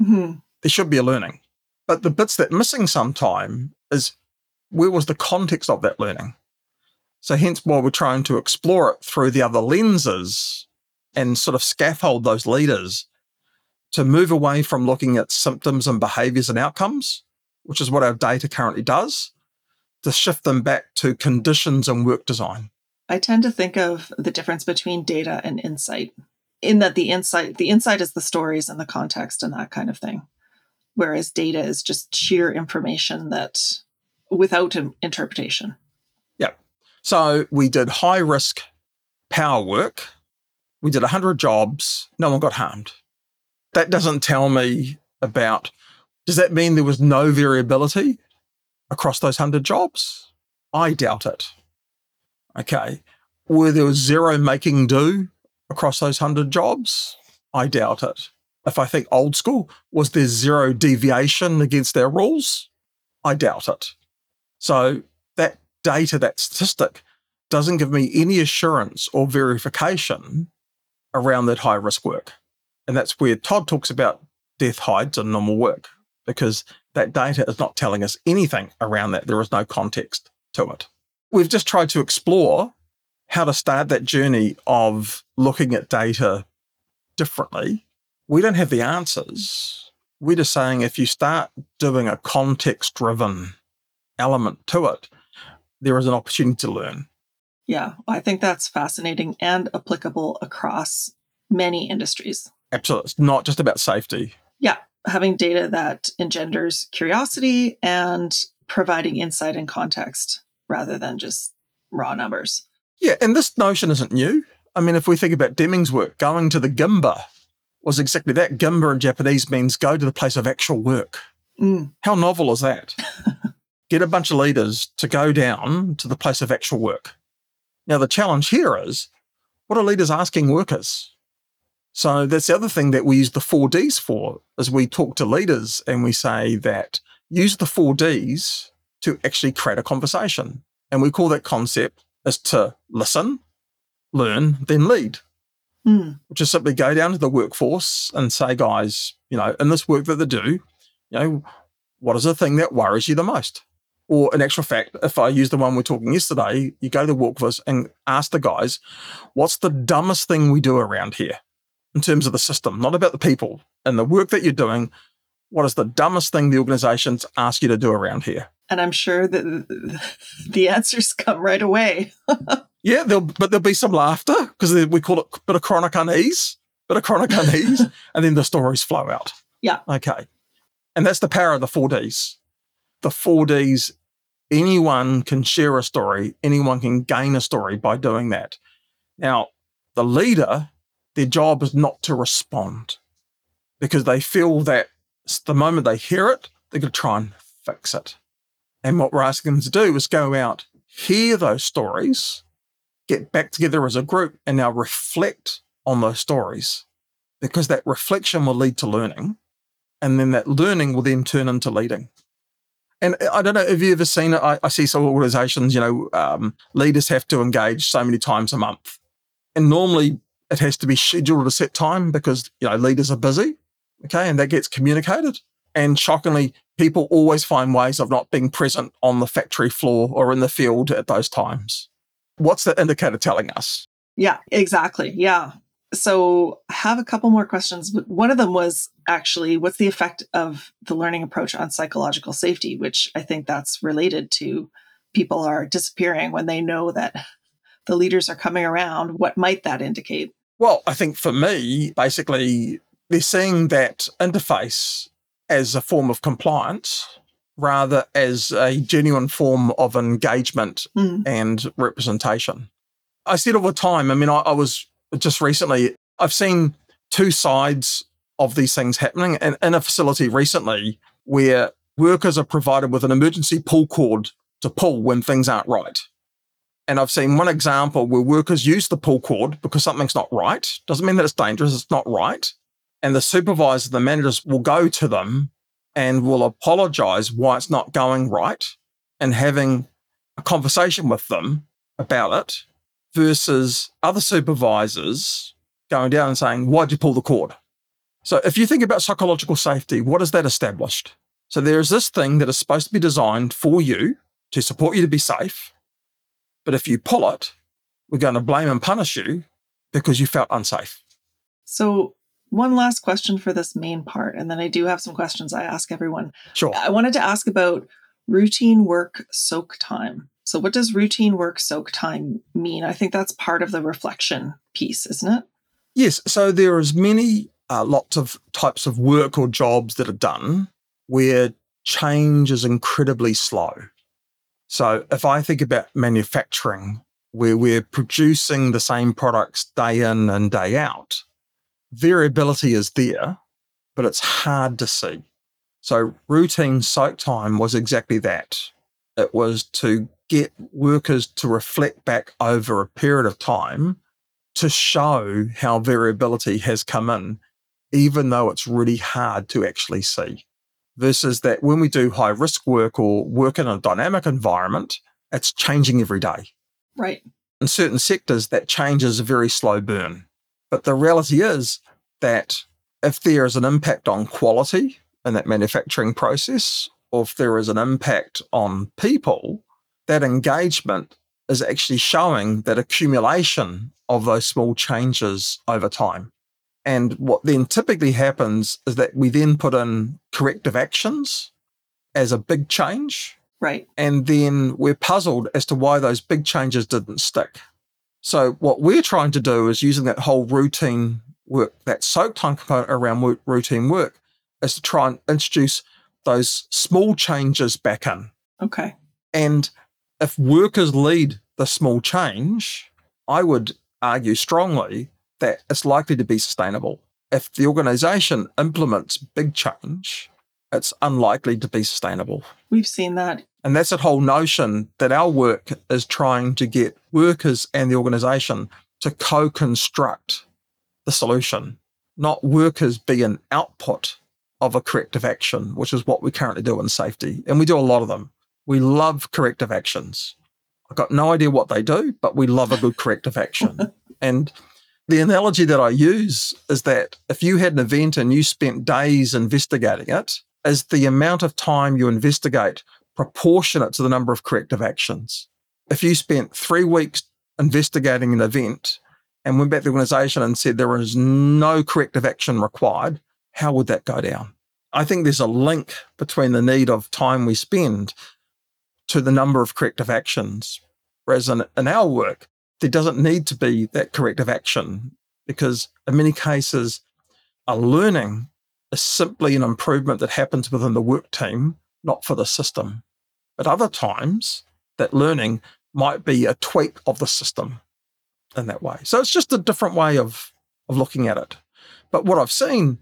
Mm-hmm. There should be a learning. But the bits that missing sometime is where was the context of that learning? So hence why we're trying to explore it through the other lenses and sort of scaffold those leaders to move away from looking at symptoms and behaviors and outcomes which is what our data currently does, to shift them back to conditions and work design. I tend to think of the difference between data and insight, in that the insight the insight is the stories and the context and that kind of thing, whereas data is just sheer information that without interpretation. Yeah. So we did high risk power work. We did 100 jobs. No one got harmed. That doesn't tell me about does that mean there was no variability across those 100 jobs? I doubt it. Okay. Were there zero making do across those 100 jobs? I doubt it. If I think old school, was there zero deviation against their rules? I doubt it. So that data, that statistic, doesn't give me any assurance or verification around that high risk work. And that's where Todd talks about death hides in normal work because that data is not telling us anything around that. There is no context to it. We've just tried to explore how to start that journey of looking at data differently. We don't have the answers. We're just saying if you start doing a context driven element to it, there is an opportunity to learn. Yeah, I think that's fascinating and applicable across many industries. Absolutely. It's not just about safety. Yeah having data that engenders curiosity and providing insight and context rather than just raw numbers. Yeah, and this notion isn't new. I mean, if we think about Deming's work, going to the Gemba was exactly that. Gemba in Japanese means go to the place of actual work. Mm. How novel is that? Get a bunch of leaders to go down to the place of actual work. Now, the challenge here is what are leaders asking workers? So that's the other thing that we use the four Ds for, is we talk to leaders and we say that use the four Ds to actually create a conversation. And we call that concept is to listen, learn, then lead, Mm. which is simply go down to the workforce and say, guys, you know, in this work that they do, you know, what is the thing that worries you the most? Or in actual fact, if I use the one we are talking yesterday, you go to the workforce and ask the guys, what's the dumbest thing we do around here in terms of the system, not about the people and the work that you're doing. What is the dumbest thing the organizations ask you to do around here? And I'm sure that the answers come right away. Yeah, there'll, but there'll be some laughter because we call it a bit of chronic unease, bit of chronic unease, and then the stories flow out. Yeah. Okay. And that's the power of the 4Ds. The 4Ds, anyone can share a story, anyone can gain a story by doing that. Now, the leader, their job is not to respond because they feel that the moment they hear it, they're going to try and fix it. And what we're asking them to do is go out, hear those stories, get back together as a group, and now reflect on those stories because that reflection will lead to learning. And then that learning will then turn into leading. And I don't know if you've ever seen it. I, I see some organizations, you know, um, leaders have to engage so many times a month. And normally it has to be scheduled at a set time because, you know, leaders are busy. Okay. And that gets communicated. And shockingly, people always find ways of not being present on the factory floor or in the field at those times. What's the indicator telling us? Yeah, exactly. Yeah. So I have a couple more questions, but one of them was actually what's the effect of the learning approach on psychological safety, which I think that's related to people are disappearing when they know that the leaders are coming around. What might that indicate? Well, I think for me, basically, they're seeing that interface as a form of compliance rather as a genuine form of engagement Mm. and representation. I said all the time. I mean, I, I was just recently, I've seen two sides of these things happening in, in a facility recently where workers are provided with an emergency pull cord to pull when things aren't right. And I've seen one example where workers use the pull cord because something's not right. Doesn't mean that it's dangerous, it's not right. And the supervisor, the managers will go to them and will apologize why it's not going right and having a conversation with them about it versus other supervisors going down and saying, Why'd you pull the cord? So if you think about psychological safety, what is that established? So there's this thing that is supposed to be designed for you to support you to be safe. But if you pull it, we're going to blame and punish you because you felt unsafe. So, one last question for this main part, and then I do have some questions I ask everyone. Sure. I wanted to ask about routine work soak time. So, what does routine work soak time mean? I think that's part of the reflection piece, isn't it? Yes. So there is many uh, lots of types of work or jobs that are done where change is incredibly slow. So if I think about manufacturing, where we're producing the same products day in and day out, variability is there, but it's hard to see. So routine soak time was exactly that. It was to get workers to reflect back over a period of time to show how variability has come in, even though it's really hard to actually see. Versus that when we do high risk work or work in a dynamic environment, it's changing every day. Right. In certain sectors, that change is a very slow burn. But the reality is that if there is an impact on quality in that manufacturing process, or if there is an impact on people, that engagement is actually showing that accumulation of those small changes over time. And what then typically happens is that we then put in corrective actions as a big change. Right. And then we're puzzled as to why those big changes didn't stick. So, what we're trying to do is using that whole routine work, that soak time component around routine work, is to try and introduce those small changes back in. Okay. And if workers lead the small change, I would argue strongly that it's likely to be sustainable. If the organization implements big change, it's unlikely to be sustainable. We've seen that. And that's that whole notion that our work is trying to get workers and the organization to co construct the solution, not workers be an output of a corrective action, which is what we currently do in safety. And we do a lot of them. We love corrective actions. I've got no idea what they do, but we love a good corrective action. and the analogy that I use is that if you had an event and you spent days investigating it, is the amount of time you investigate proportionate to the number of corrective actions. If you spent three weeks investigating an event and went back to the organization and said there is no corrective action required, how would that go down? I think there's a link between the need of time we spend to the number of corrective actions. Whereas in, in our work, there doesn't need to be that corrective action because in many cases, a learning is simply an improvement that happens within the work team, not for the system. But other times, that learning might be a tweak of the system in that way. So it's just a different way of, of looking at it. But what I've seen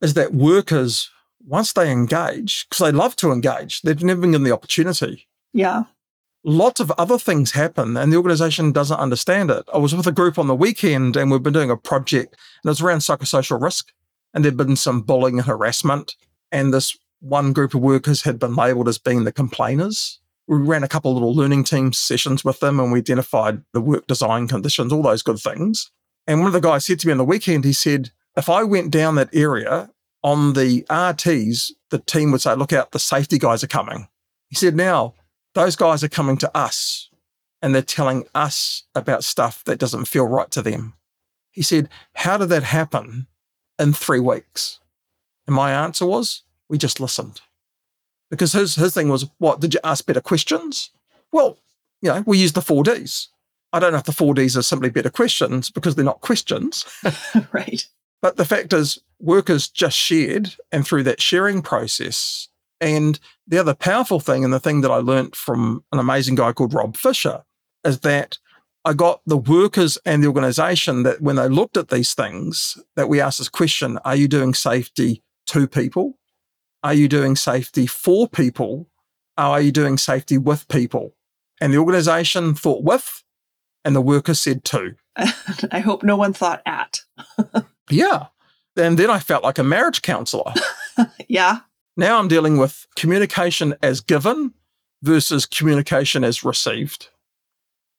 is that workers, once they engage, because they love to engage, they've never been given the opportunity. Yeah. Lots of other things happen and the organization doesn't understand it. I was with a group on the weekend and we've been doing a project and it was around psychosocial risk. And there'd been some bullying and harassment. And this one group of workers had been labeled as being the complainers we ran a couple of little learning team sessions with them and we identified the work design conditions, all those good things. And one of the guys said to me on the weekend, he said, if I went down that area on the RTs, the team would say, look out, the safety guys are coming. He said, now those guys are coming to us and they're telling us about stuff that doesn't feel right to them. He said, how did that happen in three weeks? And my answer was, we just listened because his his thing was, what did you ask better questions? Well, you know, we use the four Ds. I don't know if the four Ds are simply better questions because they're not questions. right. But the fact is, workers just shared, and through that sharing process, and the other powerful thing, and the thing that I learned from an amazing guy called Rob Fisher, is that I got the workers and the organization that when they looked at these things, that we asked this question: Are you doing safety to people? Are you doing safety for people? Are you doing safety with people? And the organization thought with, and the worker said to. I hope no one thought at. yeah. And then I felt like a marriage counselor. yeah. Now I'm dealing with communication as given versus communication as received.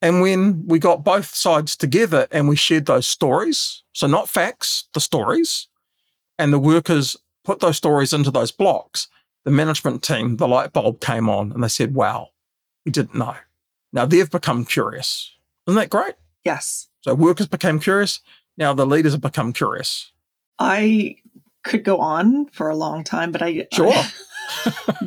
And when we got both sides together and we shared those stories, so not facts, the stories, and the workers put those stories into those blocks, the management team, the light bulb came on and they said, wow, we didn't know. Now they've become curious. Isn't that great? Yes. So workers became curious. Now the leaders have become curious. I could go on for a long time, but I. Sure. I,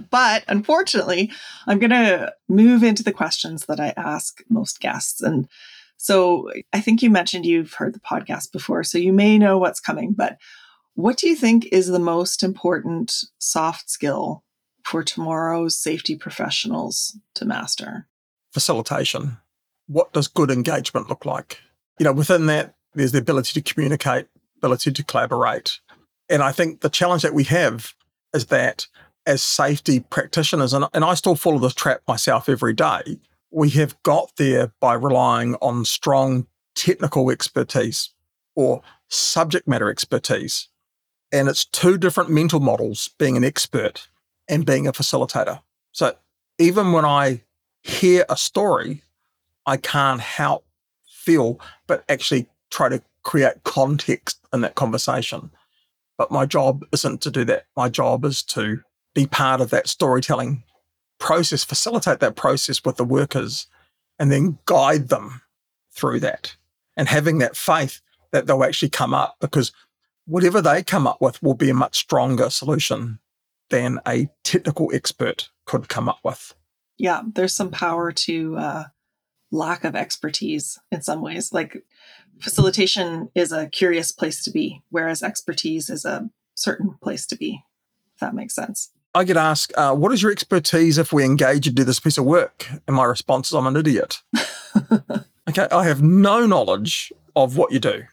but unfortunately, I'm going to move into the questions that I ask most guests. And so I think you mentioned you've heard the podcast before, so you may know what's coming, but what do you think is the most important soft skill for tomorrow's safety professionals to master? Facilitation. What does good engagement look like? You know, within that, there's the ability to communicate, ability to collaborate. And I think the challenge that we have is that as safety practitioners, and, and I still fall into this trap myself every day, we have got there by relying on strong technical expertise or subject matter expertise and it's two different mental models being an expert and being a facilitator. So even when I hear a story, I can't help feel, but actually try to create context in that conversation. But my job isn't to do that. My job is to be part of that storytelling process, facilitate that process with the workers, and then guide them through that. And having that faith that they'll actually come up because whatever they come up with will be a much stronger solution than a technical expert could come up with. Yeah, there's some power to uh, lack of expertise in some ways. Like facilitation is a curious place to be, whereas expertise is a certain place to be, if that makes sense. I get asked, uh, what is your expertise if we engage and do this piece of work? And my response is, I'm an idiot. okay, I have no knowledge of what you do.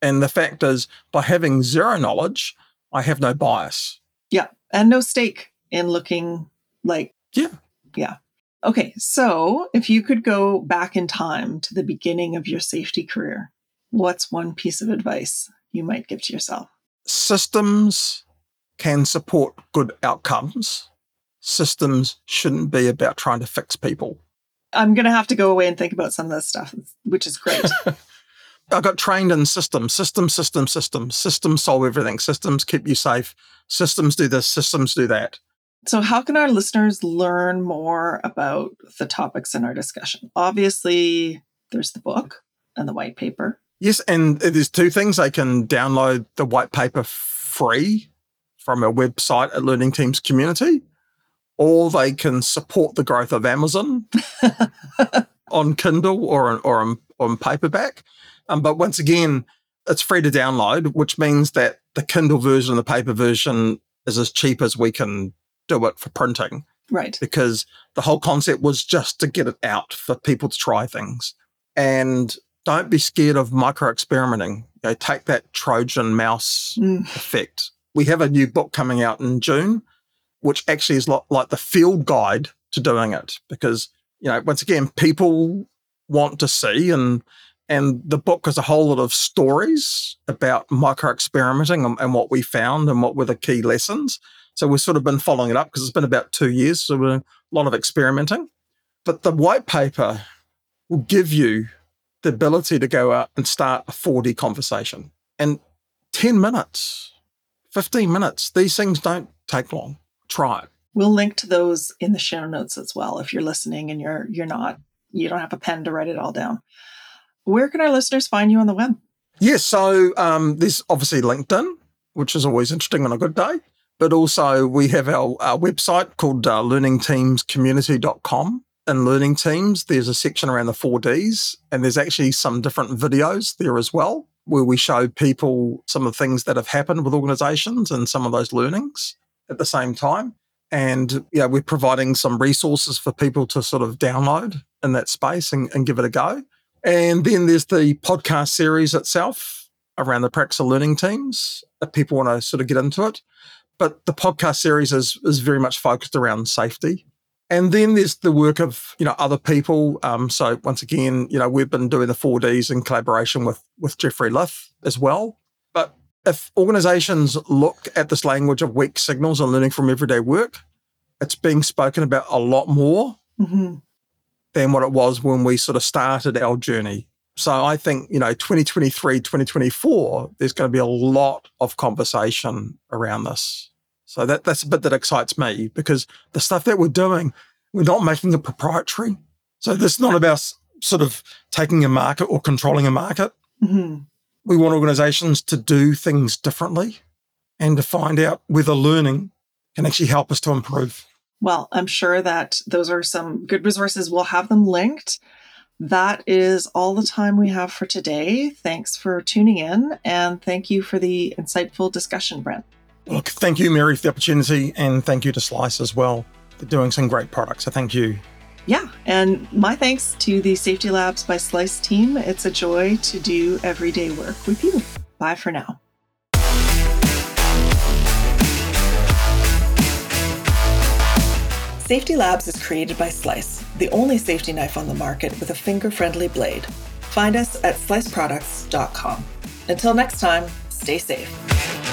And the fact is, by having zero knowledge, I have no bias. Yeah. And no stake in looking like. Yeah. Yeah. Okay. So if you could go back in time to the beginning of your safety career, what's one piece of advice you might give to yourself? Systems can support good outcomes. Systems shouldn't be about trying to fix people. I'm going to have to go away and think about some of this stuff, which is great. I got trained in systems, system, system, system. Systems solve everything. Systems keep you safe. Systems do this, systems do that. So, how can our listeners learn more about the topics in our discussion? Obviously, there's the book and the white paper. Yes, and there's two things. They can download the white paper free from our website at Learning Teams Community, or they can support the growth of Amazon on Kindle or on, or on, on paperback. Um, but once again, it's free to download, which means that the Kindle version and the paper version is as cheap as we can do it for printing. Right. Because the whole concept was just to get it out for people to try things. And don't be scared of micro experimenting. You know, take that Trojan mouse mm. effect. We have a new book coming out in June, which actually is like the field guide to doing it. Because, you know, once again, people want to see and and the book has a whole lot of stories about micro experimenting and, and, what we found and what were the key lessons. So we've sort of been following it up because it's been about two years. So a lot of experimenting. But the white paper will give you the ability to go out and start a 4D conversation. And 10 minutes, 15 minutes, these things don't take long. Try it. We'll link to those in the show notes as well if you're listening and you're you're not you don't have a pen to write it all down. Where can our listeners find you on the web? Yes, so um, there's obviously LinkedIn, which is always interesting on a good day. But also, we have our, our website called uh, learningteamscommunity.com. In Learning Teams, there's a section around the 4Ds, and there's actually some different videos there as well, where we show people some of the things that have happened with organizations and some of those learnings at the same time. And yeah, we're providing some resources for people to sort of download in that space and, and give it a go. And then there's the podcast series itself around the practice of learning teams if people want to sort of get into it. But the podcast series is, is very much focused around safety. And then there's the work of, you know, other people. Um, so once again, you know, we've been doing the 4Ds in collaboration with, with Jeffrey Lyth as well. But if organizations look at this language of weak signals and learning from everyday work, it's being spoken about a lot more. Mm-hmm than what it was when we sort of started our journey. So I think, you know, 2023, 2024, there's going to be a lot of conversation around this. So that, that's a bit that excites me because the stuff that we're doing, we're not making it proprietary. So this is not about sort of taking a market or controlling a market. Mm-hmm. We want organizations to do things differently and to find out whether learning can actually help us to improve. Well, I'm sure that those are some good resources. We'll have them linked. That is all the time we have for today. Thanks for tuning in and thank you for the insightful discussion, Brent. Look, thank you, Mary, for the opportunity, and thank you to Slice as well. They're doing some great products, so thank you. Yeah, and my thanks to the Safety Labs by Slice team. It's a joy to do everyday work with you. Bye for now. Safety Labs is created by Slice, the only safety knife on the market with a finger friendly blade. Find us at sliceproducts.com. Until next time, stay safe.